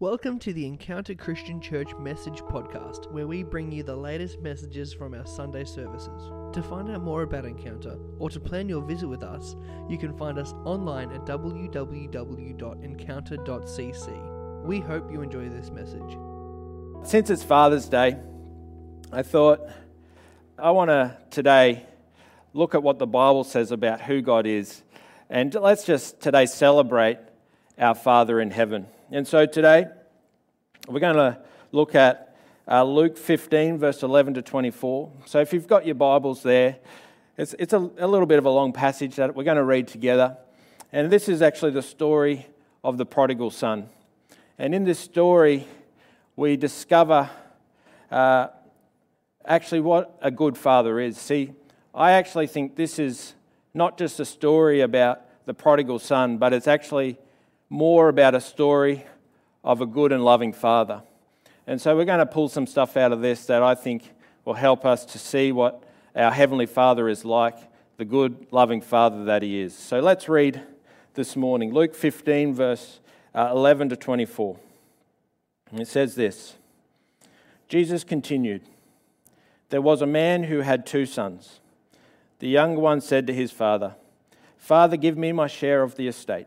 Welcome to the Encounter Christian Church Message Podcast, where we bring you the latest messages from our Sunday services. To find out more about Encounter or to plan your visit with us, you can find us online at www.encounter.cc. We hope you enjoy this message. Since it's Father's Day, I thought I want to today look at what the Bible says about who God is. And let's just today celebrate our Father in heaven. And so today, we're going to look at uh, Luke 15, verse 11 to 24. So if you've got your Bibles there, it's, it's a, a little bit of a long passage that we're going to read together. And this is actually the story of the prodigal son. And in this story, we discover uh, actually what a good father is. See, I actually think this is not just a story about the prodigal son, but it's actually more about a story of a good and loving father. And so we're going to pull some stuff out of this that I think will help us to see what our Heavenly Father is like, the good, loving Father that He is. So let's read this morning Luke 15, verse uh, 11 to 24. And it says this Jesus continued There was a man who had two sons. The younger one said to his father, Father, give me my share of the estate.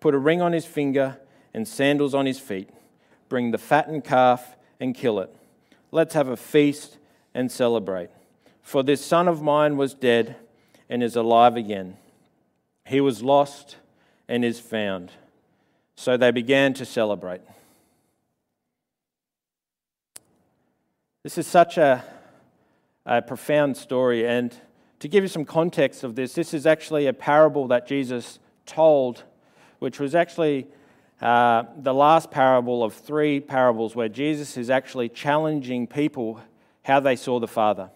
Put a ring on his finger and sandals on his feet. Bring the fattened calf and kill it. Let's have a feast and celebrate. For this son of mine was dead and is alive again. He was lost and is found. So they began to celebrate. This is such a, a profound story. And to give you some context of this, this is actually a parable that Jesus told which was actually uh, the last parable of three parables where Jesus is actually challenging people how they saw the Father.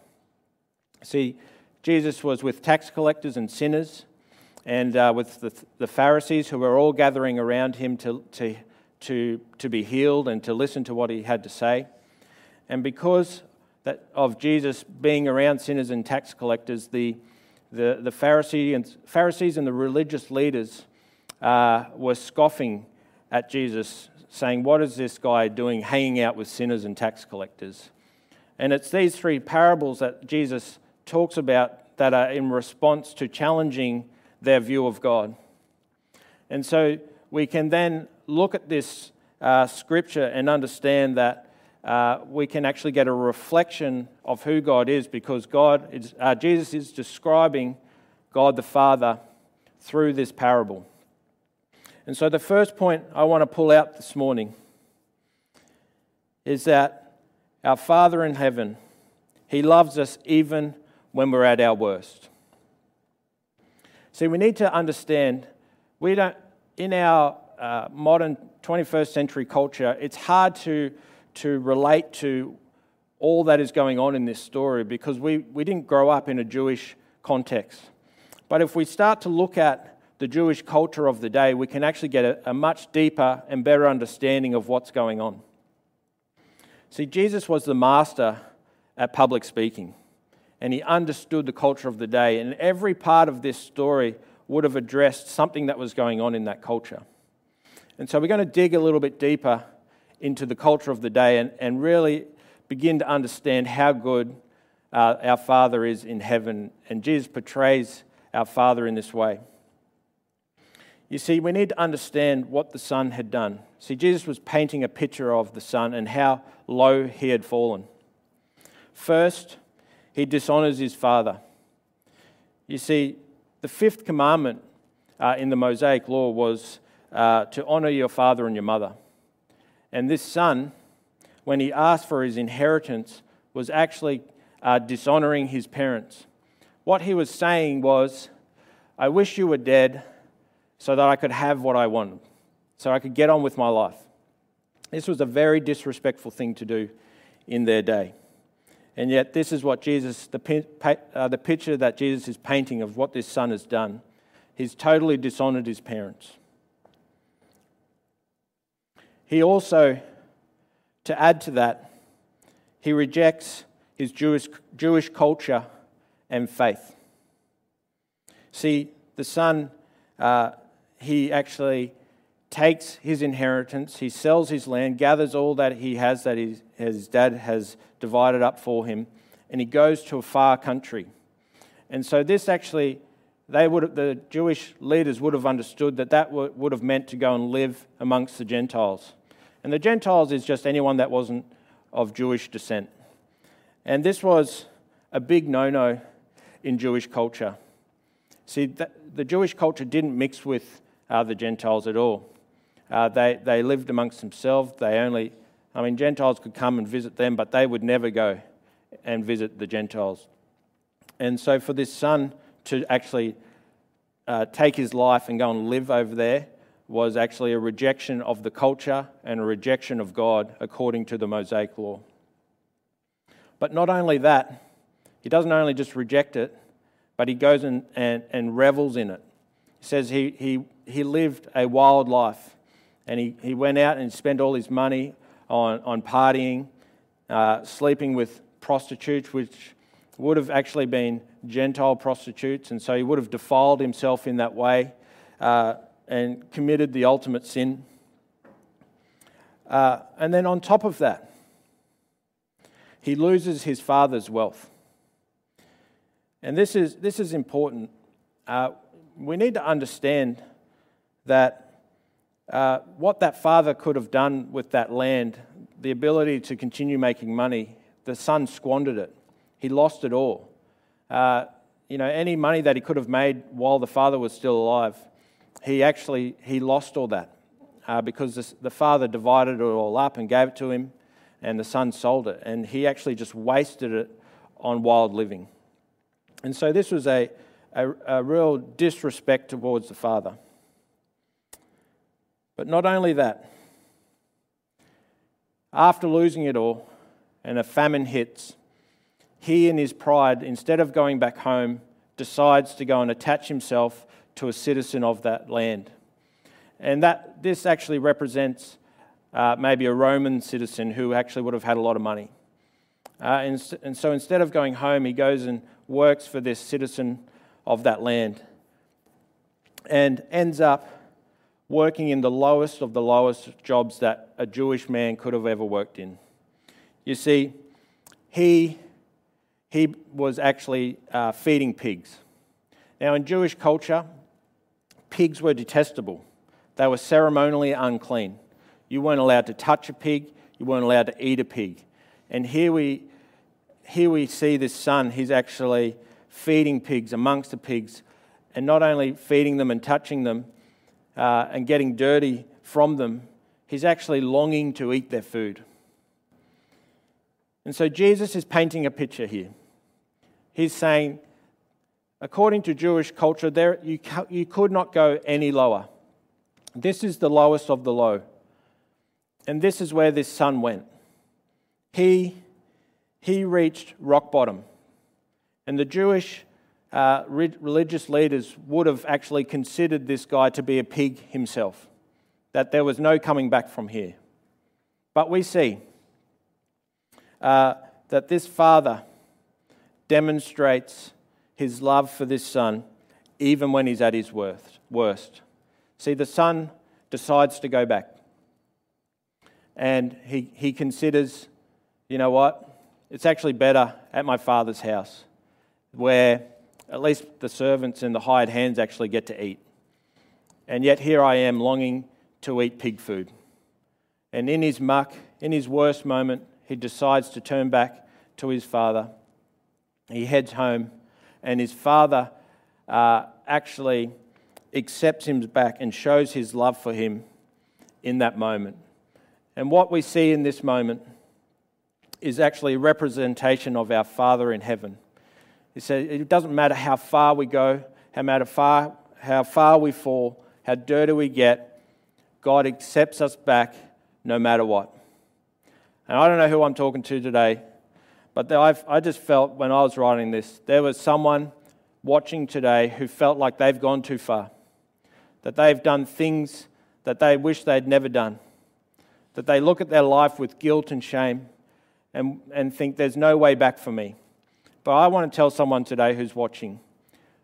See, Jesus was with tax collectors and sinners and uh, with the, the, Pharisees who were all gathering around him to, to, to, to be healed and to listen to what he had to say. And because that, of Jesus being around sinners and tax collectors, the, the, the Pharisee and, Pharisees and the religious leaders uh, were scoffing at Jesus, saying, What is this guy doing hanging out with sinners and tax collectors? And it's these three parables that Jesus talks about that are in response to challenging their view of God. And so we can then look at this uh, scripture and understand that uh, we can actually get a reflection of who God is because God is, uh, Jesus is describing God the Father through this parable. And so, the first point I want to pull out this morning is that our Father in heaven, He loves us even when we're at our worst. See, we need to understand we don't, in our uh, modern 21st century culture, it's hard to, to relate to all that is going on in this story because we, we didn't grow up in a Jewish context. But if we start to look at the Jewish culture of the day, we can actually get a, a much deeper and better understanding of what's going on. See, Jesus was the master at public speaking, and he understood the culture of the day, and every part of this story would have addressed something that was going on in that culture. And so we're going to dig a little bit deeper into the culture of the day and, and really begin to understand how good uh, our Father is in heaven. And Jesus portrays our Father in this way. You see, we need to understand what the Son had done. See, Jesus was painting a picture of the Son and how low he had fallen. First, he dishonors his Father. You see, the fifth commandment uh, in the Mosaic law was uh, to honor your father and your mother. And this son, when he asked for his inheritance, was actually uh, dishonoring his parents. What he was saying was, I wish you were dead so that I could have what I wanted, so I could get on with my life. This was a very disrespectful thing to do in their day. And yet, this is what Jesus, the, uh, the picture that Jesus is painting of what this son has done. He's totally dishonored his parents. He also, to add to that, he rejects his Jewish, Jewish culture and faith. See, the son, uh, he actually takes his inheritance, he sells his land, gathers all that he has that his, dad has divided up for him, and he goes to a far country. And so, this actually, they would, the Jewish leaders would have understood that that would have meant to go and live amongst the Gentiles. And the Gentiles is just anyone that wasn't of Jewish descent. And this was a big no no in Jewish culture. See, the Jewish culture didn't mix with uh, the Gentiles at all. Uh, they, they lived amongst themselves. They only, I mean, Gentiles could come and visit them, but they would never go and visit the Gentiles. And so for this son to actually uh, take his life and go and live over there was actually a rejection of the culture and a rejection of God according to the Mosaic law. But not only that, he doesn't only just reject it, but he goes and, and, and revels in it. He says he, he, he lived a wild life and he, he went out and spent all his money on, on partying, uh, sleeping with prostitutes, which would have actually been Gentile prostitutes, and so he would have defiled himself in that way uh, and committed the ultimate sin. Uh, and then on top of that, he loses his father's wealth. And this is, this is important. Uh, we need to understand that uh, what that father could have done with that land, the ability to continue making money, the son squandered it. He lost it all. Uh, you know, any money that he could have made while the father was still alive, he actually he lost all that uh, because the, the father divided it all up and gave it to him, and the son sold it, and he actually just wasted it on wild living. And so this was a, a, a real disrespect towards the father. But not only that, after losing it all and a famine hits, he, in his pride, instead of going back home, decides to go and attach himself to a citizen of that land. And that, this actually represents uh, maybe a Roman citizen who actually would have had a lot of money. Uh, and, and so instead of going home, he goes and works for this citizen of that land and ends up working in the lowest of the lowest jobs that a Jewish man could have ever worked in. You see, he, he was actually uh, feeding pigs. Now, in Jewish culture, pigs were detestable, they were ceremonially unclean. You weren't allowed to touch a pig, you weren't allowed to eat a pig. And here we, here we see this son, he's actually feeding pigs amongst the pigs, and not only feeding them and touching them, uh, and getting dirty from them, he's actually longing to eat their food. And so Jesus is painting a picture here. He's saying, according to Jewish culture, there, you, you could not go any lower. This is the lowest of the low. And this is where this son went. He, he reached rock bottom. And the Jewish uh, re- religious leaders would have actually considered this guy to be a pig himself, that there was no coming back from here. But we see uh, that this father demonstrates his love for this son even when he's at his worst. See, the son decides to go back. And he, he considers, you know what? It's actually better at my father's house, where at least the servants and the hired hands actually get to eat. And yet here I am longing to eat pig food. And in his muck, in his worst moment, he decides to turn back to his father. He heads home, and his father uh, actually accepts him back and shows his love for him in that moment. And what we see in this moment is actually a representation of our Father in heaven. He said, It doesn't matter how far we go, how, matter far, how far we fall, how dirty we get, God accepts us back no matter what. And I don't know who I'm talking to today, but I've, I just felt when I was writing this, there was someone watching today who felt like they've gone too far, that they've done things that they wish they'd never done, that they look at their life with guilt and shame and, and think there's no way back for me. But I want to tell someone today who's watching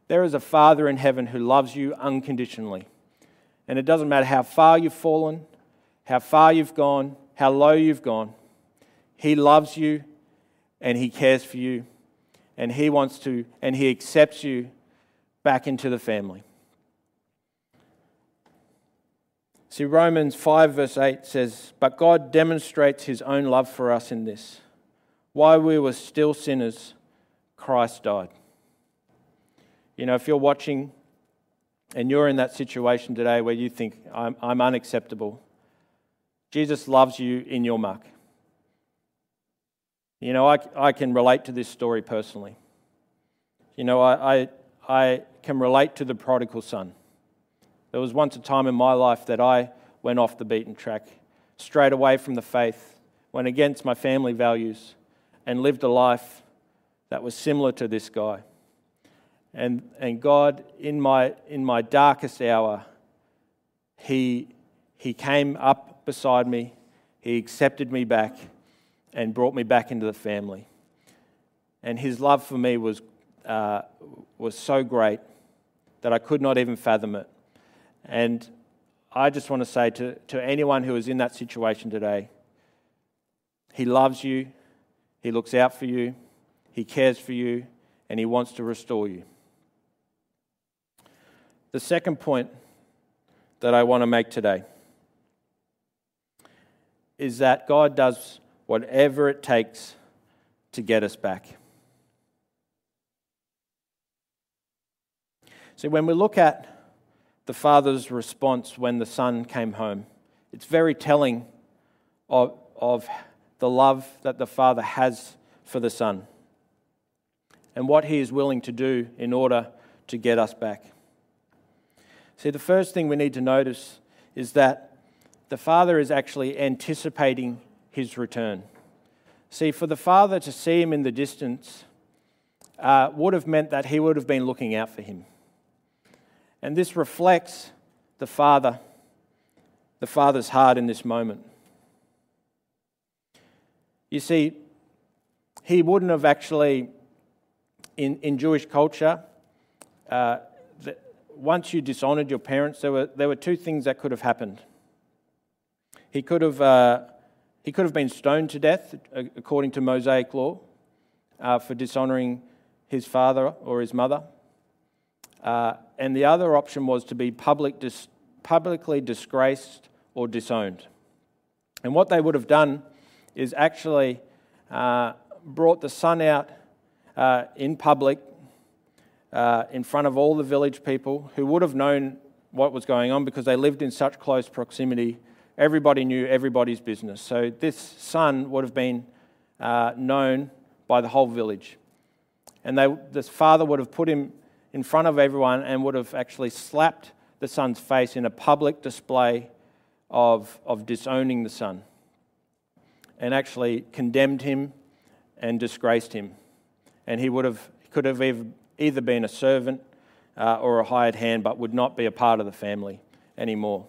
there is a Father in heaven who loves you unconditionally. And it doesn't matter how far you've fallen, how far you've gone, how low you've gone, He loves you and He cares for you and He wants to, and He accepts you back into the family. See, Romans 5, verse 8 says, But God demonstrates His own love for us in this. While we were still sinners, Christ died. You know, if you're watching and you're in that situation today where you think, I'm, I'm unacceptable, Jesus loves you in your muck. You know, I, I can relate to this story personally. You know, I, I, I can relate to the prodigal son. There was once a time in my life that I went off the beaten track, strayed away from the faith, went against my family values, and lived a life that was similar to this guy. And, and God, in my, in my darkest hour, he, he came up beside me, He accepted me back, and brought me back into the family. And His love for me was, uh, was so great that I could not even fathom it. And I just want to say to, to anyone who is in that situation today, He loves you, He looks out for you, He cares for you, and He wants to restore you. The second point that I want to make today is that God does whatever it takes to get us back. See, when we look at the father's response when the son came home. It's very telling of, of the love that the father has for the son and what he is willing to do in order to get us back. See, the first thing we need to notice is that the father is actually anticipating his return. See, for the father to see him in the distance uh, would have meant that he would have been looking out for him. And this reflects the Father, the Father's heart in this moment. You see, he wouldn't have actually, in, in Jewish culture, uh, once you dishonored your parents, there were, there were two things that could have happened. He could have, uh, he could have been stoned to death, according to Mosaic law, uh, for dishonoring his father or his mother. Uh, and the other option was to be public dis- publicly disgraced or disowned. And what they would have done is actually uh, brought the son out uh, in public uh, in front of all the village people who would have known what was going on because they lived in such close proximity. Everybody knew everybody's business. So this son would have been uh, known by the whole village. And they, this father would have put him in front of everyone and would have actually slapped the son's face in a public display of, of disowning the son and actually condemned him and disgraced him. And he would have, could have either been a servant uh, or a hired hand, but would not be a part of the family anymore.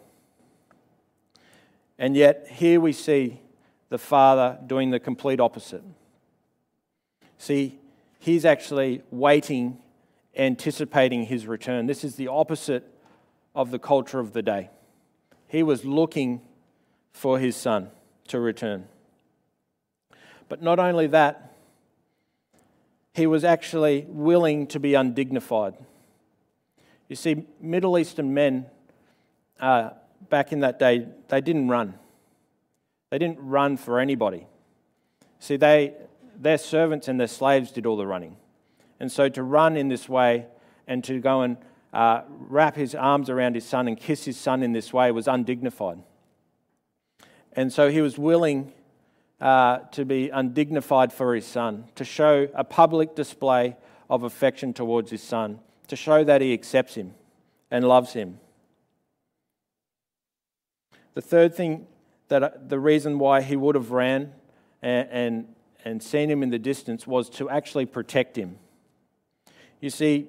And yet, here we see the father doing the complete opposite. See, he's actually waiting, anticipating his return. This is the opposite of the culture of the day. He was looking for his son to return. But not only that, he was actually willing to be undignified. You see, Middle Eastern men uh, back in that day, they didn't run. They didn't run for anybody. See, they, their servants and their slaves did all the running. And so to run in this way and to go and uh, wrap his arms around his son and kiss his son in this way was undignified. And so he was willing uh, to be undignified for his son, to show a public display of affection towards his son, to show that he accepts him and loves him. The third thing that uh, the reason why he would have ran and, and, and seen him in the distance was to actually protect him. You see,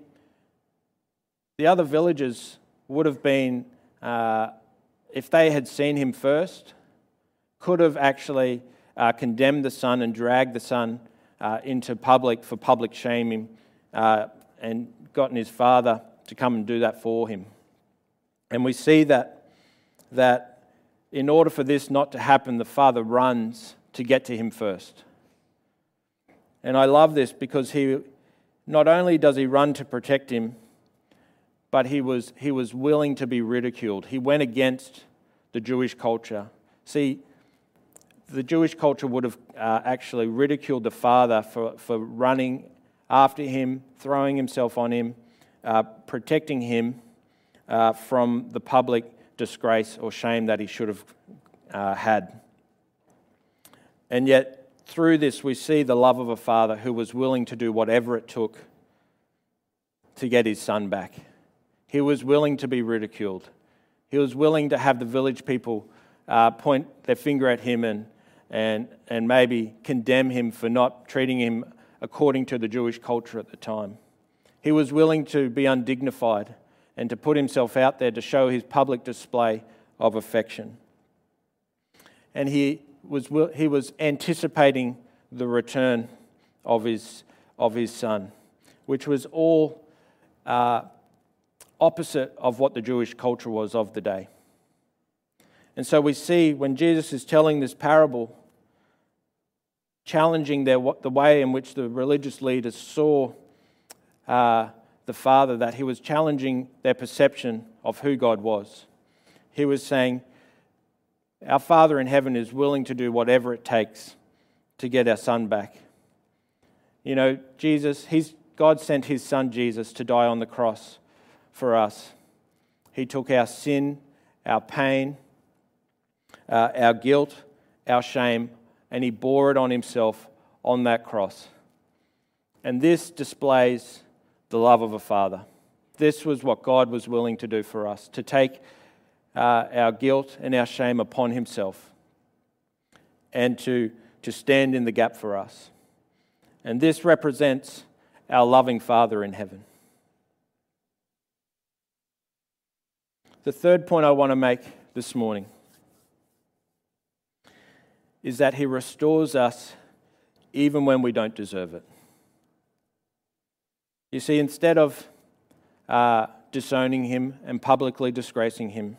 the other villagers would have been, uh, if they had seen him first, could have actually uh, condemned the son and dragged the son uh, into public for public shaming uh, and gotten his father to come and do that for him. And we see that, that in order for this not to happen, the father runs to get to him first. And I love this because he not only does he run to protect him, but he was, he was willing to be ridiculed. He went against the Jewish culture. See, the Jewish culture would have uh, actually ridiculed the father for, for running after him, throwing himself on him, uh, protecting him uh, from the public disgrace or shame that he should have uh, had. And yet, through this, we see the love of a father who was willing to do whatever it took to get his son back. He was willing to be ridiculed. He was willing to have the village people uh, point their finger at him and, and, and maybe condemn him for not treating him according to the Jewish culture at the time. He was willing to be undignified and to put himself out there to show his public display of affection. And he was, he was anticipating the return of his, of his son, which was all uh, opposite of what the Jewish culture was of the day. And so we see when Jesus is telling this parable, challenging their, the way in which the religious leaders saw uh, the Father, that he was challenging their perception of who God was. He was saying, Our Father in heaven is willing to do whatever it takes to get our son back. You know, Jesus, he's, God sent his son Jesus to die on the cross for us. He took our sin, our pain, uh, our guilt, our shame, and he bore it on himself on that cross. And this displays the love of a father. This was what God was willing to do for us to take uh, our guilt and our shame upon himself and to, to stand in the gap for us. And this represents our loving Father in heaven. The third point I want to make this morning is that He restores us even when we don't deserve it. You see, instead of uh, disowning Him and publicly disgracing Him,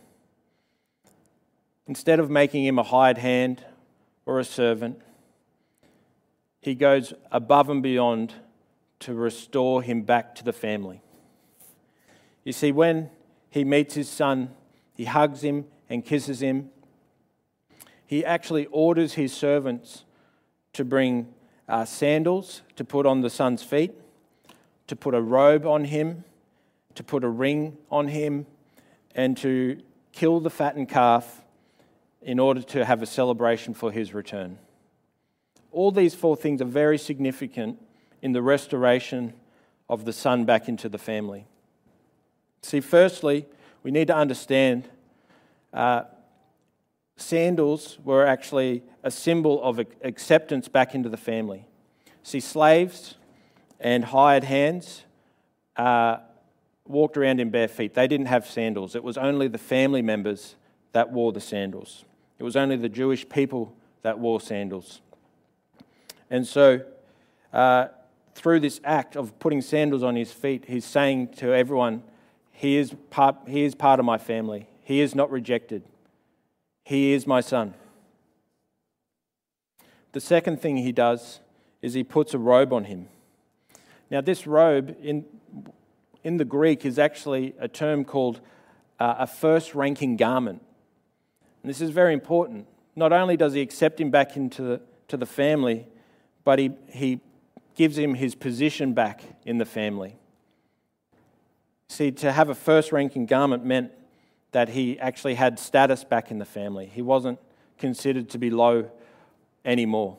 instead of making Him a hired hand or a servant, He goes above and beyond to restore Him back to the family. You see, when he meets his son, he hugs him and kisses him. He actually orders his servants to bring uh, sandals to put on the son's feet, to put a robe on him, to put a ring on him, and to kill the fattened calf in order to have a celebration for his return. All these four things are very significant in the restoration of the son back into the family. See, firstly, we need to understand uh, sandals were actually a symbol of acceptance back into the family. See, slaves and hired hands uh, walked around in bare feet. They didn't have sandals. It was only the family members that wore the sandals. It was only the Jewish people that wore sandals. And so, uh, through this act of putting sandals on his feet, he's saying to everyone, he is, part, he is part of my family. He is not rejected. He is my son. The second thing he does is he puts a robe on him. Now, this robe in, in the Greek is actually a term called uh, a first ranking garment. And this is very important. Not only does he accept him back into the, to the family, but he, he gives him his position back in the family. See, to have a first ranking garment meant that he actually had status back in the family. He wasn't considered to be low anymore.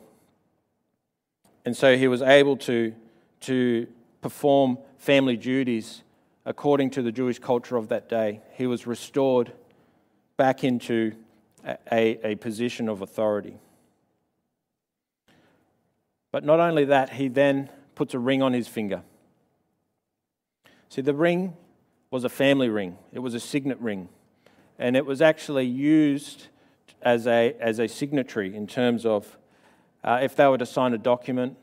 And so he was able to, to perform family duties according to the Jewish culture of that day. He was restored back into a, a, position of authority. But not only that, he then puts a ring on his finger. See, the ring was a family ring, it was a signet ring and it was actually used as a, as a signatory in terms of uh, if they were to sign a document,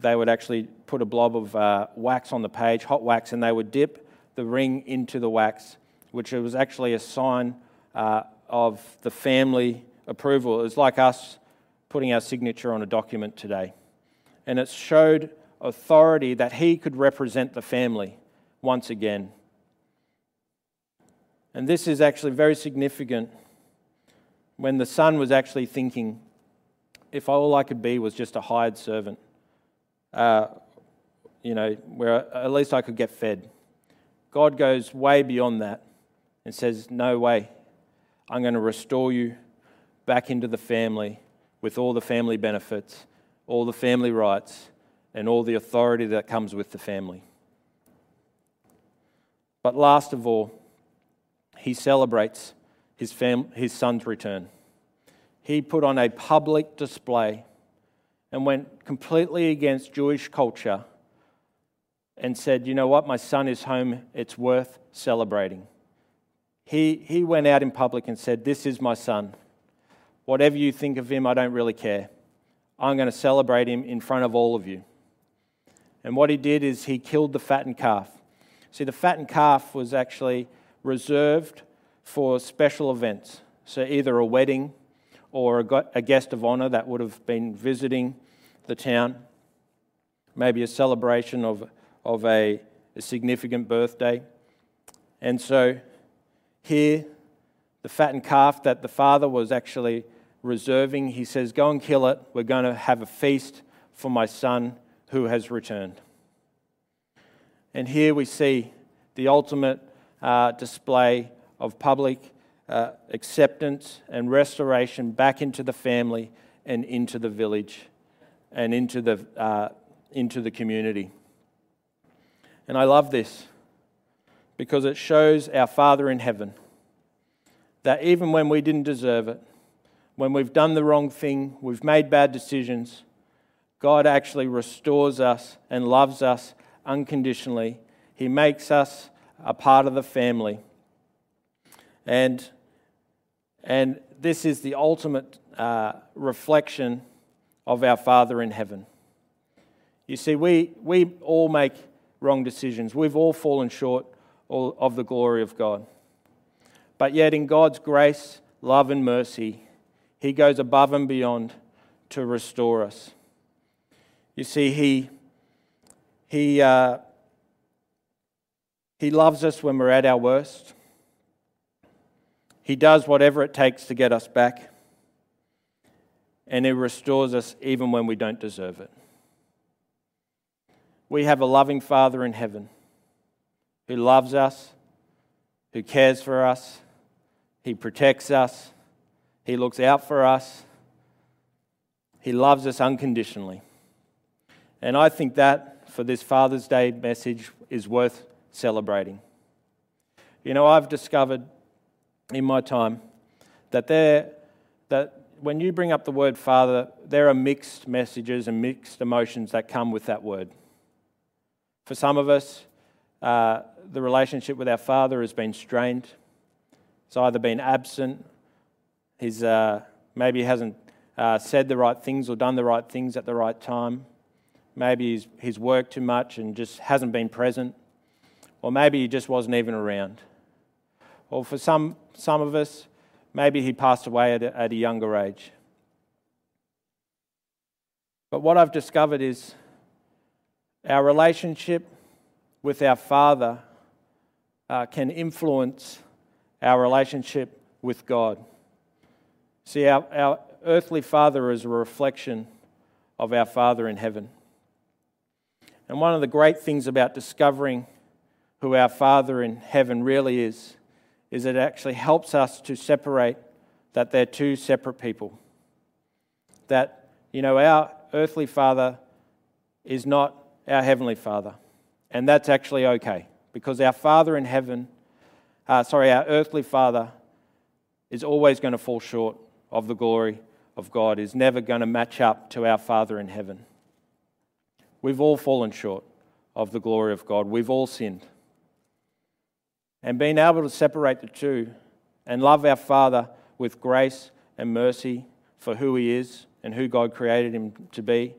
they would actually put a blob of uh, wax on the page, hot wax, and they would dip the ring into the wax, which was actually a sign uh, of the family approval. It was like us putting our signature on a document today. And it showed authority that he could represent the family once again. And this is actually very significant when the son was actually thinking, if all I could be was just a hired servant, uh, you know, where at least I could get fed. God goes way beyond that and says, No way. I'm going to restore you back into the family with all the family benefits, all the family rights, and all the authority that comes with the family. But last of all, he celebrates his, fam- his son's return. He put on a public display and went completely against Jewish culture and said, You know what? My son is home. It's worth celebrating. He, he went out in public and said, This is my son. Whatever you think of him, I don't really care. I'm going to celebrate him in front of all of you. And what he did is he killed the fattened calf. See, the fattened calf was actually reserved for special events. So, either a wedding or a guest of honor that would have been visiting the town, maybe a celebration of, of a, a significant birthday. And so, here, the fattened calf that the father was actually reserving, he says, Go and kill it. We're going to have a feast for my son who has returned. And here we see the ultimate uh, display of public uh, acceptance and restoration back into the family and into the village and into the, uh, into the community. And I love this because it shows our Father in heaven that even when we didn't deserve it, when we've done the wrong thing, we've made bad decisions, God actually restores us and loves us unconditionally. He makes us a part of the family. And, and this is the ultimate uh, reflection of our Father in heaven. You see, we, we all make wrong decisions. We've all fallen short of the glory of God. But yet, in God's grace, love, and mercy, He goes above and beyond to restore us. You see, He, he uh, he loves us when we're at our worst. He does whatever it takes to get us back. And He restores us even when we don't deserve it. We have a loving Father in heaven who loves us, who cares for us, He protects us, He looks out for us, He loves us unconditionally. And I think that for this Father's Day message is worth celebrating. You know, I've discovered in my time that there, that when you bring up the word Father, there are mixed messages and mixed emotions that come with that word. For some of us, uh, the relationship with our Father has been strained. It's either been absent, he's, uh, maybe he hasn't uh, said the right things or done the right things at the right time. Maybe he's, he's worked too much and just hasn't been present. Or maybe he just wasn't even around. Or for some, some of us, maybe he passed away at a, at a younger age. But what I've discovered is our relationship with our Father uh, can influence our relationship with God. See, our, our earthly father is a reflection of our Father in heaven. And one of the great things about discovering who our Father in heaven really is, is it actually helps us to separate that they're two separate people. That, you know, our earthly father is not our heavenly father. And that's actually okay because our Father in heaven, uh, sorry, our earthly Father is always going to fall short of the glory of God, is never going to match up to our Father in heaven. We've all fallen short of the glory of God, we've all sinned. And being able to separate the two and love our Father with grace and mercy for who He is and who God created Him to be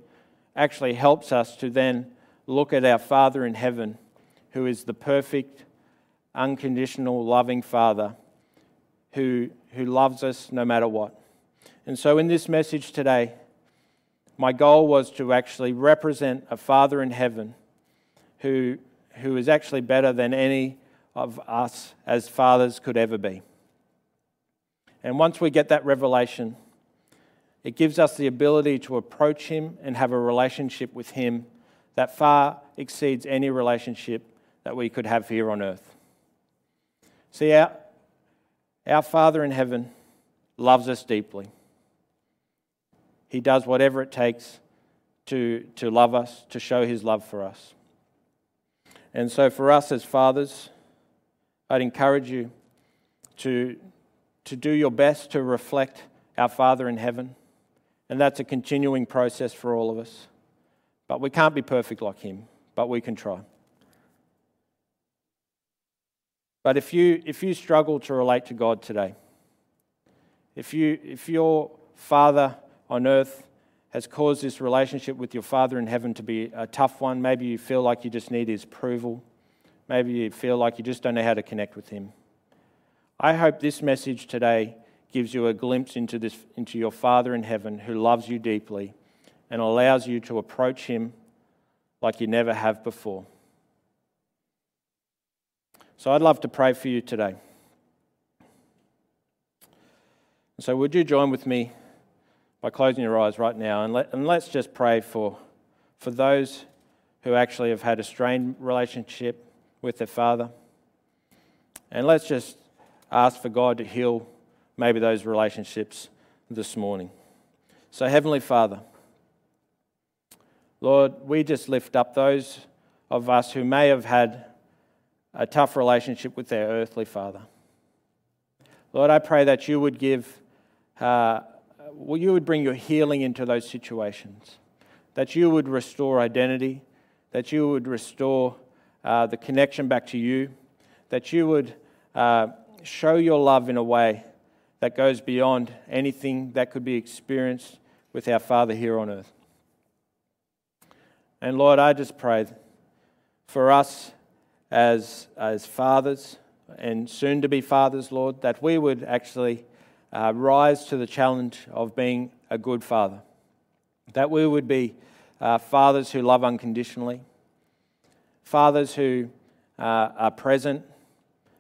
actually helps us to then look at our Father in heaven, who is the perfect, unconditional, loving Father who, who loves us no matter what. And so, in this message today, my goal was to actually represent a Father in heaven who, who is actually better than any of us as fathers could ever be. And once we get that revelation, it gives us the ability to approach Him and have a relationship with Him that far exceeds any relationship that we could have here on earth. See, our, our Father in heaven loves us deeply. He does whatever it takes to, to love us, to show His love for us. And so, for us as fathers, I'd encourage you to, to do your best to reflect our Father in heaven. And that's a continuing process for all of us. But we can't be perfect like him, but we can try. But if you, if you struggle to relate to God today, if, you, if your Father on earth has caused this relationship with your Father in heaven to be a tough one, maybe you feel like you just need His approval, maybe you feel like you just don't know how to connect with Him. I hope this message today gives you a glimpse into, this, into your Father in heaven who loves you deeply and allows you to approach Him like you never have before. So I'd love to pray for you today. So, would you join with me by closing your eyes right now and, let, and let's just pray for, for those who actually have had a strained relationship with their Father. And let's just ask for God to heal maybe those relationships this morning. So, Heavenly Father, Lord, we just lift up those of us who may have had a tough relationship with their earthly father. Lord, I pray that you would give, uh, well, you would bring your healing into those situations, that you would restore identity, that you would restore uh, the connection back to you, that you would uh, show your love in a way that goes beyond anything that could be experienced with our Father here on earth. And Lord, I just pray for us as, as fathers and soon to be fathers, Lord, that we would actually uh, rise to the challenge of being a good father. That we would be uh, fathers who love unconditionally, fathers who uh, are present,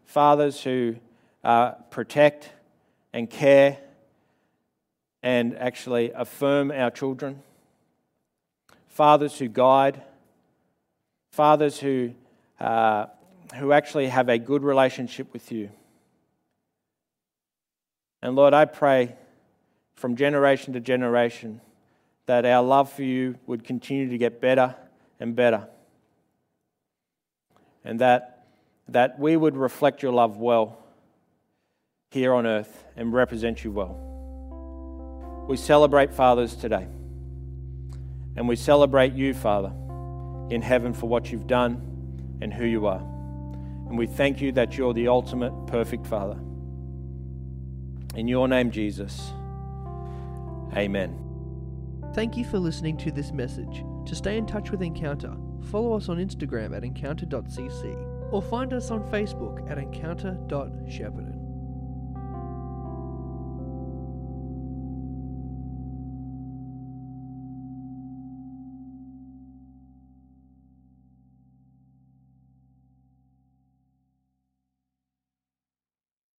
fathers who uh, protect and care and actually affirm our children fathers who guide, fathers who, uh, who actually have a good relationship with you. And Lord, I pray from generation to generation that our love for you would continue to get better and better and that, that we would reflect your love well here on earth and represent you well. We celebrate fathers today, and we celebrate you, Father, in heaven for what you've done and who you are. And we thank you that you're the ultimate perfect Father. In your name, Jesus. Amen. Thank you for listening to this message. To stay in touch with Encounter, follow us on Instagram at encounter.cc, or find us on Facebook at encounter.shepherd.